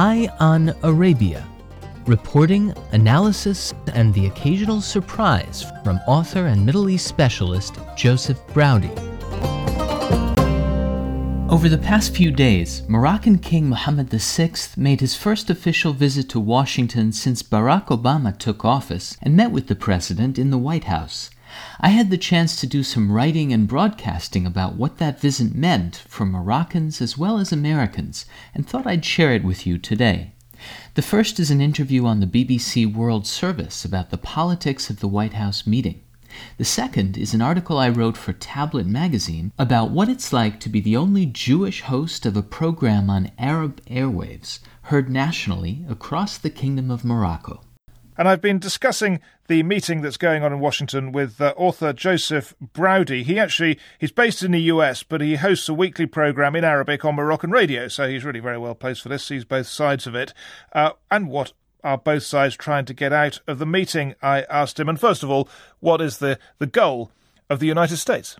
Eye on Arabia reporting, analysis, and the occasional surprise from author and Middle East specialist Joseph Braude. Over the past few days, Moroccan King Mohammed VI made his first official visit to Washington since Barack Obama took office and met with the president in the White House. I had the chance to do some writing and broadcasting about what that visit meant for Moroccans as well as Americans, and thought I'd share it with you today. The first is an interview on the BBC World Service about the politics of the White House meeting. The second is an article I wrote for Tablet magazine about what it's like to be the only Jewish host of a program on Arab airwaves, heard nationally across the Kingdom of Morocco. And I've been discussing the meeting that's going on in Washington with uh, author Joseph Braude. He actually he's based in the US, but he hosts a weekly program in Arabic on Moroccan radio, so he's really very well placed for this. Sees both sides of it, uh, and what are both sides trying to get out of the meeting? I asked him, and first of all, what is the the goal of the United States?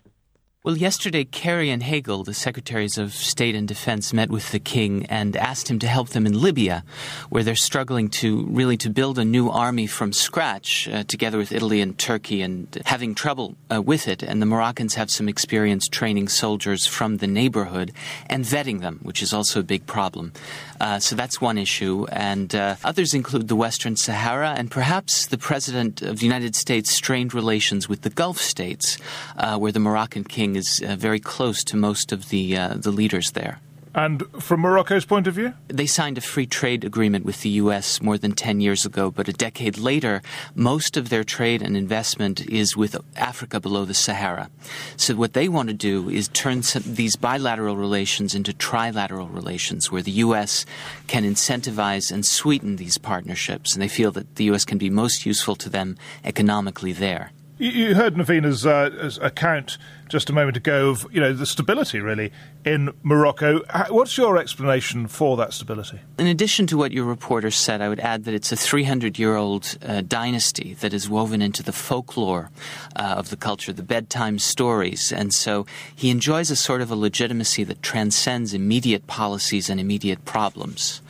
Well, yesterday, Kerry and Hagel, the Secretaries of State and Defense, met with the king and asked him to help them in Libya, where they're struggling to really to build a new army from scratch, uh, together with Italy and Turkey, and having trouble uh, with it. And the Moroccans have some experience training soldiers from the neighborhood and vetting them, which is also a big problem. Uh, so that's one issue. And uh, others include the Western Sahara and perhaps the President of the United States' strained relations with the Gulf states, uh, where the Moroccan king is uh, very close to most of the uh, the leaders there. And from Morocco's point of view? They signed a free trade agreement with the U.S. more than 10 years ago, but a decade later, most of their trade and investment is with Africa below the Sahara. So, what they want to do is turn some, these bilateral relations into trilateral relations, where the U.S. can incentivize and sweeten these partnerships, and they feel that the U.S. can be most useful to them economically there. You heard Navina's uh, account just a moment ago of you know the stability really in Morocco. What's your explanation for that stability? In addition to what your reporter said, I would add that it's a 300-year-old uh, dynasty that is woven into the folklore uh, of the culture, the bedtime stories, and so he enjoys a sort of a legitimacy that transcends immediate policies and immediate problems.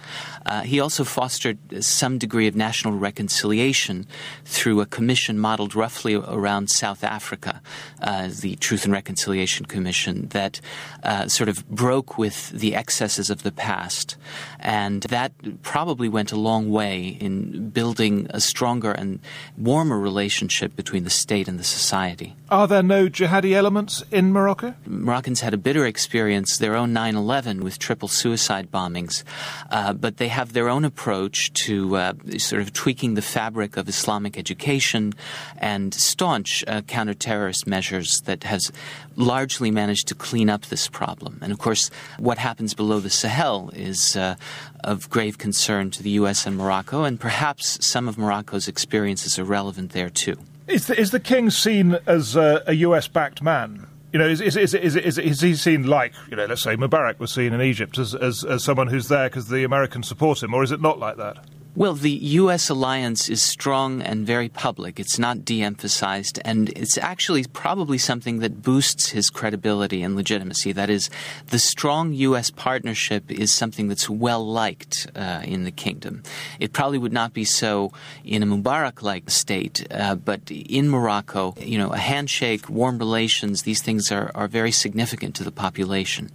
Uh, he also fostered some degree of national reconciliation through a commission modeled roughly around South Africa, uh, the Truth and Reconciliation Commission, that uh, sort of broke with the excesses of the past. And that probably went a long way in building a stronger and warmer relationship between the state and the society. Are there no jihadi elements in Morocco? Moroccans had a bitter experience, their own 9 11 with triple suicide bombings, uh, but they have their own approach to uh, sort of tweaking the fabric of Islamic education and staunch uh, counter-terrorist measures that has largely managed to clean up this problem. And of course, what happens below the Sahel is uh, of grave concern to the U.S. and Morocco, and perhaps some of Morocco's experiences are relevant there too. Is the, is the king seen as uh, a, a US backed man? You know, is, is, is, is, is, is he seen like, you know, let's say Mubarak was seen in Egypt as, as, as someone who's there because the Americans support him, or is it not like that? Well, the U.S. alliance is strong and very public. It's not de emphasized, and it's actually probably something that boosts his credibility and legitimacy. That is, the strong U.S. partnership is something that's well liked uh, in the kingdom. It probably would not be so in a Mubarak like state, uh, but in Morocco, you know, a handshake, warm relations, these things are, are very significant to the population.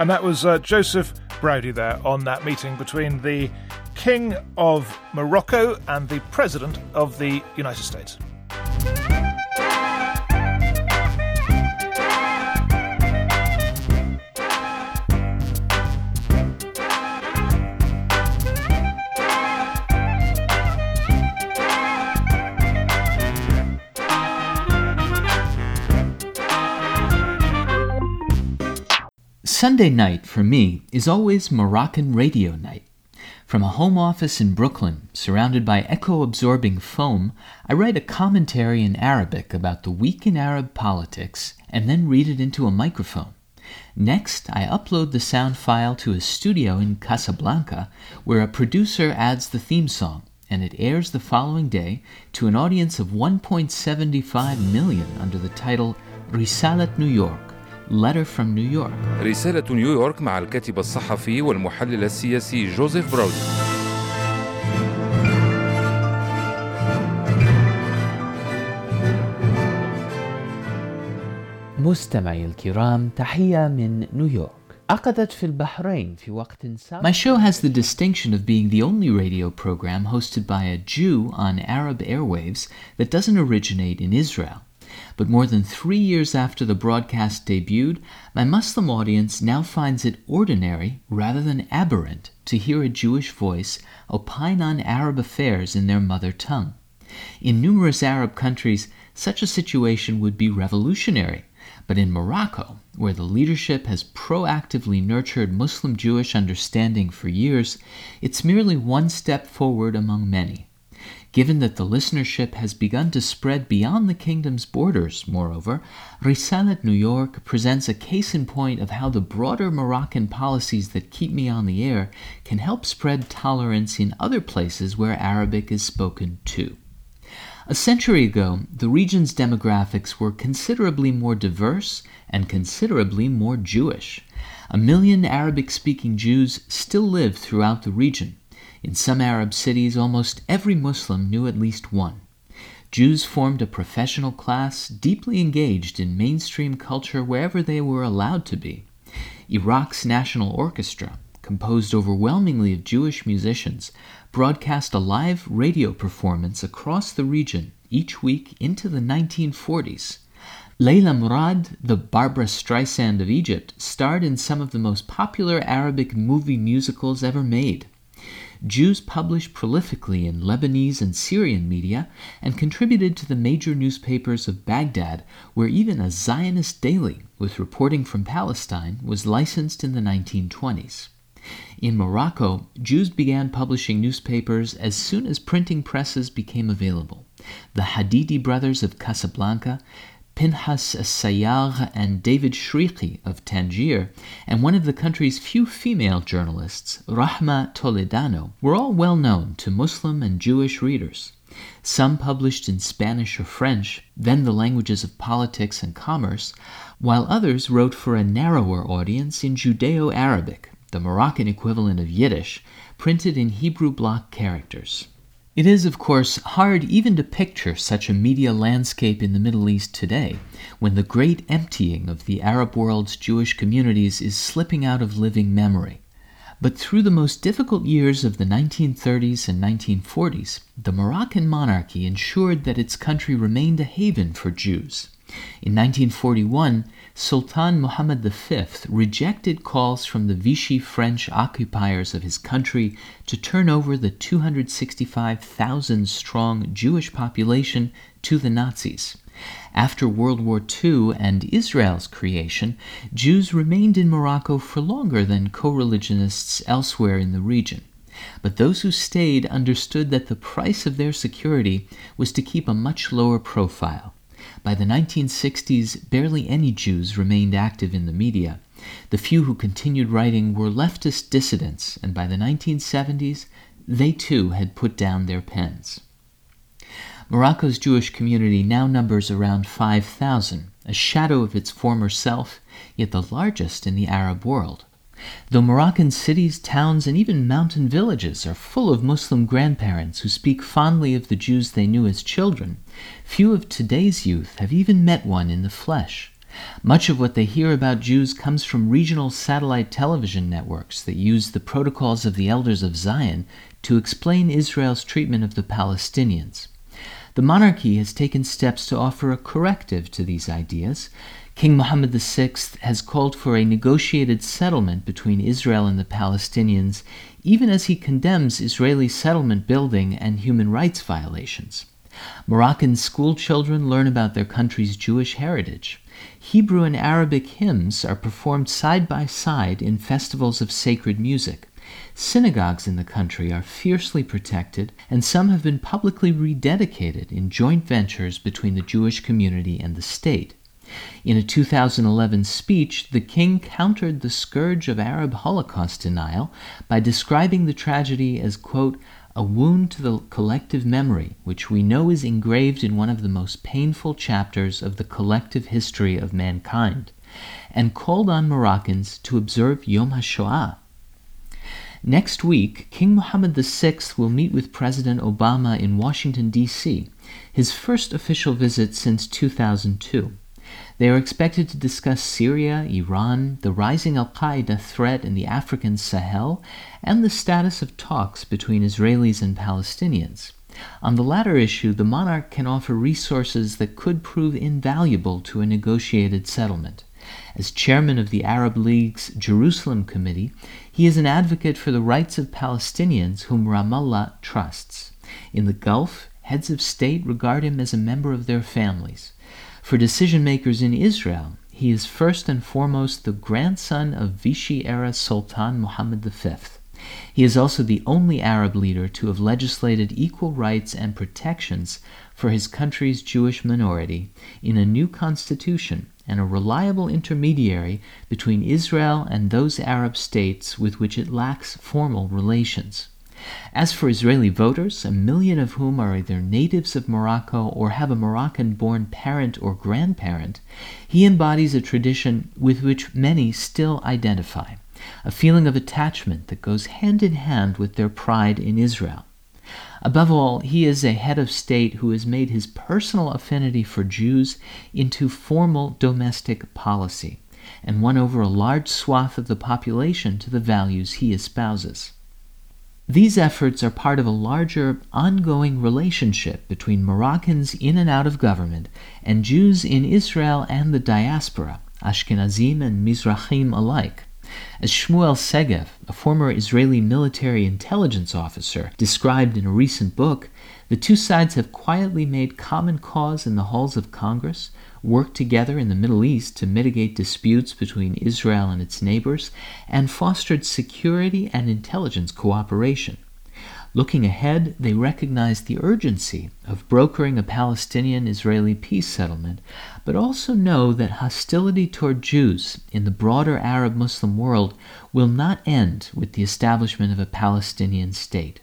And that was uh, Joseph Braude there on that meeting between the King of Morocco and the President of the United States. Sunday night for me is always Moroccan radio night. From a home office in Brooklyn, surrounded by echo absorbing foam, I write a commentary in Arabic about the week in Arab politics and then read it into a microphone. Next, I upload the sound file to a studio in Casablanca where a producer adds the theme song, and it airs the following day to an audience of 1.75 million under the title Risalat New York Letter from New York. رسالة نيويورك مع الكاتب الصحفي والمحلل السياسي جوزيف براودي مستمعي الكرام تحية من نيويورك عقدت في البحرين في وقت سابق My show has the distinction of being the only radio program hosted by a Jew on Arab airwaves that doesn't originate in Israel. But more than three years after the broadcast debuted, my Muslim audience now finds it ordinary rather than aberrant to hear a Jewish voice opine on Arab affairs in their mother tongue. In numerous Arab countries, such a situation would be revolutionary. But in Morocco, where the leadership has proactively nurtured Muslim Jewish understanding for years, it's merely one step forward among many. Given that the listenership has begun to spread beyond the kingdom's borders, moreover, Risalat New York presents a case in point of how the broader Moroccan policies that keep me on the air can help spread tolerance in other places where Arabic is spoken too. A century ago, the region's demographics were considerably more diverse and considerably more Jewish. A million Arabic speaking Jews still live throughout the region. In some Arab cities, almost every Muslim knew at least one. Jews formed a professional class deeply engaged in mainstream culture wherever they were allowed to be. Iraq's National Orchestra, composed overwhelmingly of Jewish musicians, broadcast a live radio performance across the region each week into the 1940s. Leila Murad, the Barbra Streisand of Egypt, starred in some of the most popular Arabic movie musicals ever made. Jews published prolifically in Lebanese and Syrian media and contributed to the major newspapers of Baghdad, where even a Zionist daily with reporting from Palestine was licensed in the 1920s. In Morocco, Jews began publishing newspapers as soon as printing presses became available. The Hadidi brothers of Casablanca, Pinhas Sayar and David Shriqi of Tangier, and one of the country's few female journalists, Rahma Toledano, were all well known to Muslim and Jewish readers. Some published in Spanish or French, then the languages of politics and commerce, while others wrote for a narrower audience in Judeo Arabic, the Moroccan equivalent of Yiddish, printed in Hebrew block characters. It is, of course, hard even to picture such a media landscape in the Middle East today, when the great emptying of the Arab world's Jewish communities is slipping out of living memory. But through the most difficult years of the 1930s and 1940s, the Moroccan monarchy ensured that its country remained a haven for Jews. In 1941, Sultan Muhammad V rejected calls from the Vichy French occupiers of his country to turn over the 265,000 strong Jewish population to the Nazis. After World War II and Israel's creation, Jews remained in Morocco for longer than co religionists elsewhere in the region. But those who stayed understood that the price of their security was to keep a much lower profile. By the 1960s, barely any Jews remained active in the media. The few who continued writing were leftist dissidents, and by the 1970s, they too had put down their pens. Morocco's Jewish community now numbers around 5,000, a shadow of its former self, yet the largest in the Arab world. Though Moroccan cities, towns, and even mountain villages are full of Muslim grandparents who speak fondly of the Jews they knew as children, few of today's youth have even met one in the flesh. Much of what they hear about Jews comes from regional satellite television networks that use the protocols of the Elders of Zion to explain Israel's treatment of the Palestinians. The monarchy has taken steps to offer a corrective to these ideas King Mohammed VI has called for a negotiated settlement between Israel and the Palestinians, even as he condemns Israeli settlement building and human rights violations. Moroccan school children learn about their country's Jewish heritage. Hebrew and Arabic hymns are performed side by side in festivals of sacred music. Synagogues in the country are fiercely protected, and some have been publicly rededicated in joint ventures between the Jewish community and the state. In a 2011 speech, the king countered the scourge of Arab Holocaust denial by describing the tragedy as, quote, a wound to the collective memory, which we know is engraved in one of the most painful chapters of the collective history of mankind. and called on Moroccans to observe Yom HaShoah. Next week, King Mohammed VI will meet with President Obama in Washington, D.C., his first official visit since 2002. They are expected to discuss Syria, Iran, the rising Al Qaeda threat in the African Sahel, and the status of talks between Israelis and Palestinians. On the latter issue, the monarch can offer resources that could prove invaluable to a negotiated settlement. As chairman of the Arab League's Jerusalem Committee, he is an advocate for the rights of Palestinians whom Ramallah trusts. In the Gulf, heads of state regard him as a member of their families. For decision makers in Israel, he is first and foremost the grandson of Vichy era Sultan Muhammad V. He is also the only Arab leader to have legislated equal rights and protections for his country's Jewish minority in a new constitution and a reliable intermediary between Israel and those Arab states with which it lacks formal relations. As for Israeli voters, a million of whom are either natives of Morocco or have a Moroccan born parent or grandparent, he embodies a tradition with which many still identify, a feeling of attachment that goes hand in hand with their pride in Israel. Above all, he is a head of state who has made his personal affinity for Jews into formal domestic policy and won over a large swath of the population to the values he espouses. These efforts are part of a larger, ongoing relationship between Moroccans in and out of government and Jews in Israel and the diaspora, Ashkenazim and Mizrahim alike. As Shmuel Segev, a former Israeli military intelligence officer, described in a recent book, the two sides have quietly made common cause in the halls of Congress, worked together in the Middle East to mitigate disputes between Israel and its neighbors, and fostered security and intelligence cooperation. Looking ahead, they recognize the urgency of brokering a Palestinian Israeli peace settlement, but also know that hostility toward Jews in the broader Arab Muslim world will not end with the establishment of a Palestinian state.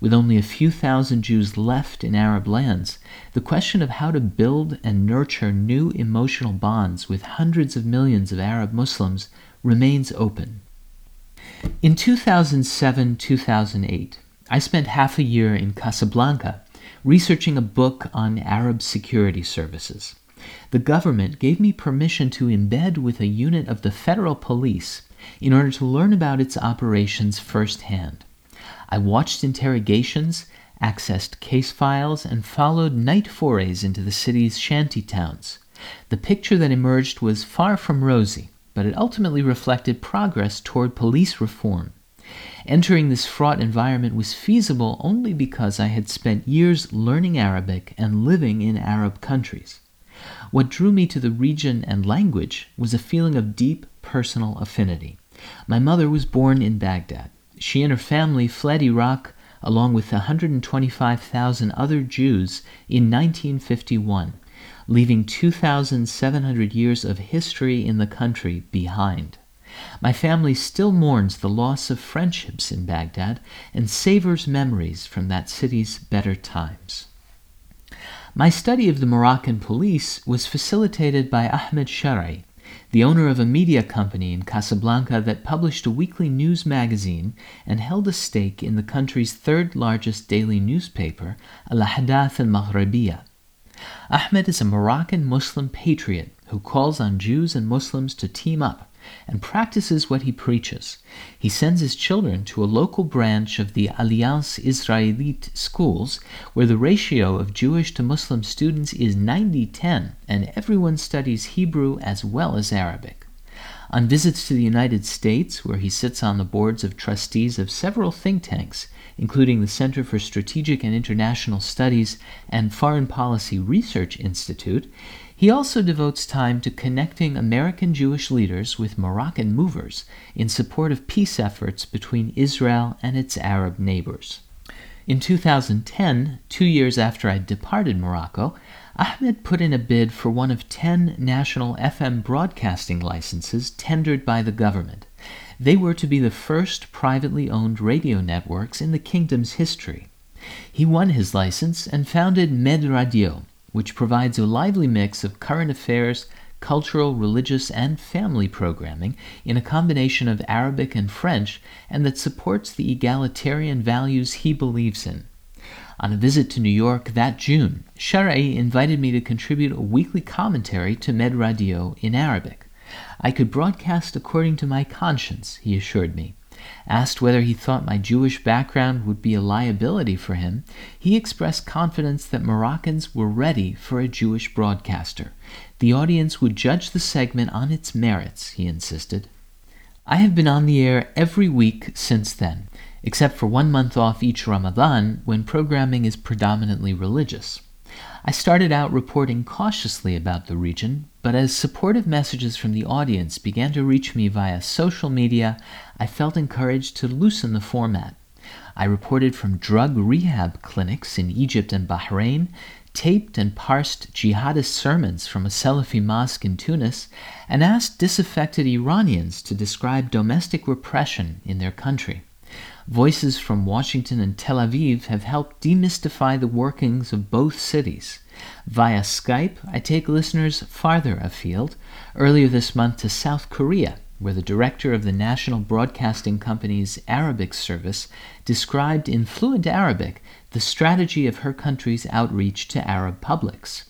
With only a few thousand Jews left in Arab lands, the question of how to build and nurture new emotional bonds with hundreds of millions of Arab Muslims remains open. In 2007 2008, I spent half a year in Casablanca researching a book on Arab security services. The government gave me permission to embed with a unit of the federal police in order to learn about its operations firsthand. I watched interrogations, accessed case files, and followed night forays into the city's shanty towns. The picture that emerged was far from rosy, but it ultimately reflected progress toward police reform. Entering this fraught environment was feasible only because I had spent years learning Arabic and living in Arab countries. What drew me to the region and language was a feeling of deep personal affinity. My mother was born in Baghdad. She and her family fled Iraq along with 125,000 other Jews in 1951, leaving 2,700 years of history in the country behind. My family still mourns the loss of friendships in Baghdad and savors memories from that city's better times. My study of the Moroccan police was facilitated by Ahmed Charai, the owner of a media company in Casablanca that published a weekly news magazine and held a stake in the country's third largest daily newspaper, Al Ahdath al Maghribiya. Ahmed is a Moroccan Muslim patriot who calls on Jews and Muslims to team up and practices what he preaches. He sends his children to a local branch of the Alliance Israelite schools, where the ratio of Jewish to Muslim students is 90 10, and everyone studies Hebrew as well as Arabic. On visits to the United States, where he sits on the boards of trustees of several think tanks, including the Center for Strategic and International Studies and Foreign Policy Research Institute, he also devotes time to connecting American Jewish leaders with Moroccan movers in support of peace efforts between Israel and its Arab neighbors. In 2010, two years after I departed Morocco, Ahmed put in a bid for one of 10 national FM broadcasting licenses tendered by the government. They were to be the first privately owned radio networks in the kingdom's history. He won his license and founded Med Radio, which provides a lively mix of current affairs, cultural, religious, and family programming in a combination of Arabic and French, and that supports the egalitarian values he believes in. On a visit to New York that June, Charai invited me to contribute a weekly commentary to Med Radio in Arabic. I could broadcast according to my conscience, he assured me. Asked whether he thought my Jewish background would be a liability for him, he expressed confidence that Moroccans were ready for a Jewish broadcaster. The audience would judge the segment on its merits, he insisted. I have been on the air every week since then except for one month off each Ramadan when programming is predominantly religious. I started out reporting cautiously about the region, but as supportive messages from the audience began to reach me via social media, I felt encouraged to loosen the format. I reported from drug rehab clinics in Egypt and Bahrain, taped and parsed jihadist sermons from a Salafi mosque in Tunis, and asked disaffected Iranians to describe domestic repression in their country. Voices from Washington and Tel Aviv have helped demystify the workings of both cities. Via Skype, I take listeners farther afield, earlier this month to South Korea, where the director of the National Broadcasting Company's Arabic service described in fluent Arabic the strategy of her country's outreach to Arab publics.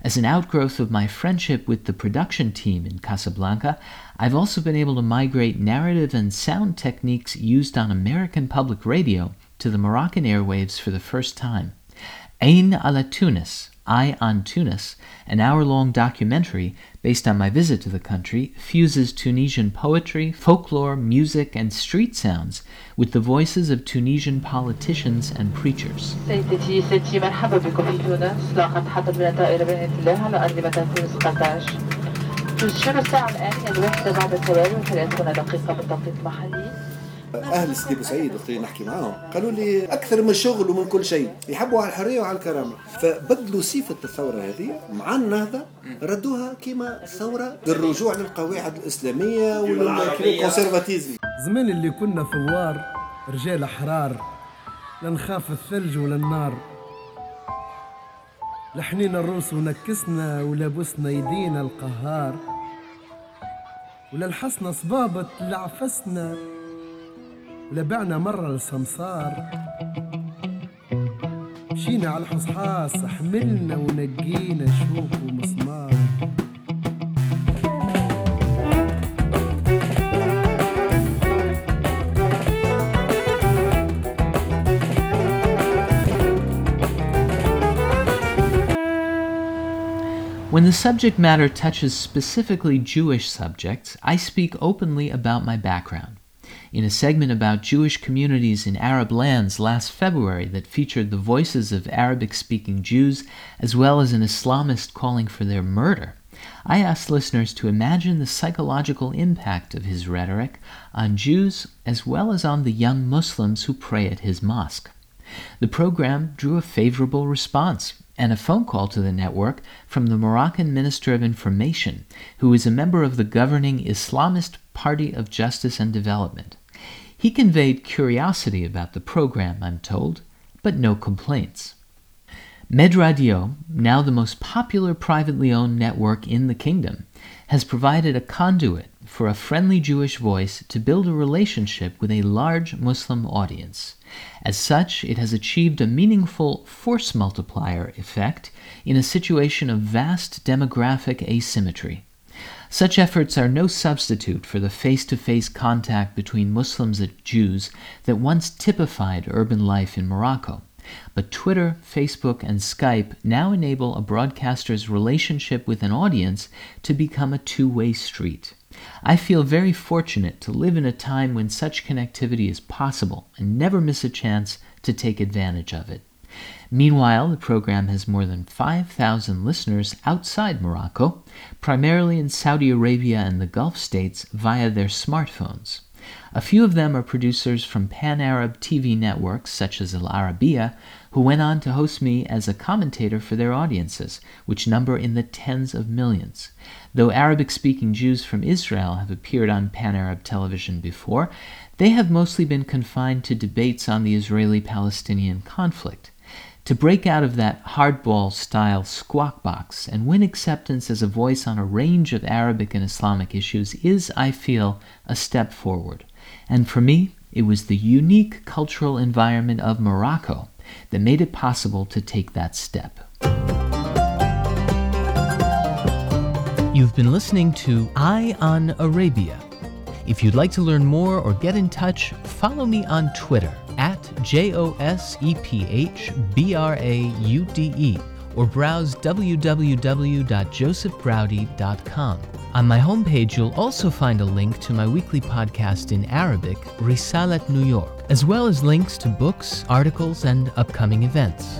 As an outgrowth of my friendship with the production team in Casablanca, I've also been able to migrate narrative and sound techniques used on American public radio to the Moroccan airwaves for the first time. Ain ala Tunis, Eye on Tunis, an hour long documentary based on my visit to the country, fuses Tunisian poetry, folklore, music, and street sounds with the voices of Tunisian politicians and preachers. سيدتي سيدتي مرحبا بكم في تونس لقد حضر من الطائرة بإذن الله على أرض مدار تونس قرطاج تشير الساعة الآن هي الواحدة بعد التوالي وثلاثون دقيقة بالتوقيت المحلي أهل سيدي بوسعيد وقت اللي نحكي معاهم قالوا لي أكثر من الشغل ومن كل شيء يحبوا على الحرية وعلى الكرامة. فبدلوا صفة الثورة هذه مع النهضة ردوها كما ثورة للرجوع للقواعد الإسلامية وللكونسرفاتيزم زمان اللي كنا ثوار رجال أحرار لا نخاف الثلج ولا النار. لحنينا الروس ونكسنا ولبسنا يدينا القهار. ولا لحسنا صبابة لعفسنا. ولا بعنا مرة السمسار مشينا على الحصحاص حملنا ونقينا شوك ومسمار When the subject matter touches specifically Jewish subjects, I speak openly about my background. In a segment about Jewish communities in Arab lands last February that featured the voices of Arabic speaking Jews as well as an Islamist calling for their murder, I asked listeners to imagine the psychological impact of his rhetoric on Jews as well as on the young Muslims who pray at his mosque. The program drew a favorable response and a phone call to the network from the Moroccan Minister of Information, who is a member of the governing Islamist Party of Justice and Development. He conveyed curiosity about the program, I'm told, but no complaints. Med Radio, now the most popular privately owned network in the kingdom, has provided a conduit for a friendly Jewish voice to build a relationship with a large Muslim audience. As such, it has achieved a meaningful force multiplier effect in a situation of vast demographic asymmetry. Such efforts are no substitute for the face to face contact between Muslims and Jews that once typified urban life in Morocco. But Twitter, Facebook, and Skype now enable a broadcaster's relationship with an audience to become a two way street. I feel very fortunate to live in a time when such connectivity is possible and never miss a chance to take advantage of it. Meanwhile, the program has more than 5,000 listeners outside Morocco, primarily in Saudi Arabia and the Gulf states via their smartphones. A few of them are producers from pan Arab TV networks such as Al Arabiya, who went on to host me as a commentator for their audiences, which number in the tens of millions. Though Arabic speaking Jews from Israel have appeared on pan Arab television before, they have mostly been confined to debates on the Israeli Palestinian conflict. To break out of that hardball style squawk box and win acceptance as a voice on a range of Arabic and Islamic issues is, I feel, a step forward. And for me, it was the unique cultural environment of Morocco that made it possible to take that step. You've been listening to Eye on Arabia. If you'd like to learn more or get in touch, follow me on Twitter J O S E P H B R A U D E or browse www.josephbraude.com. On my homepage, you'll also find a link to my weekly podcast in Arabic, Risalat New York, as well as links to books, articles, and upcoming events.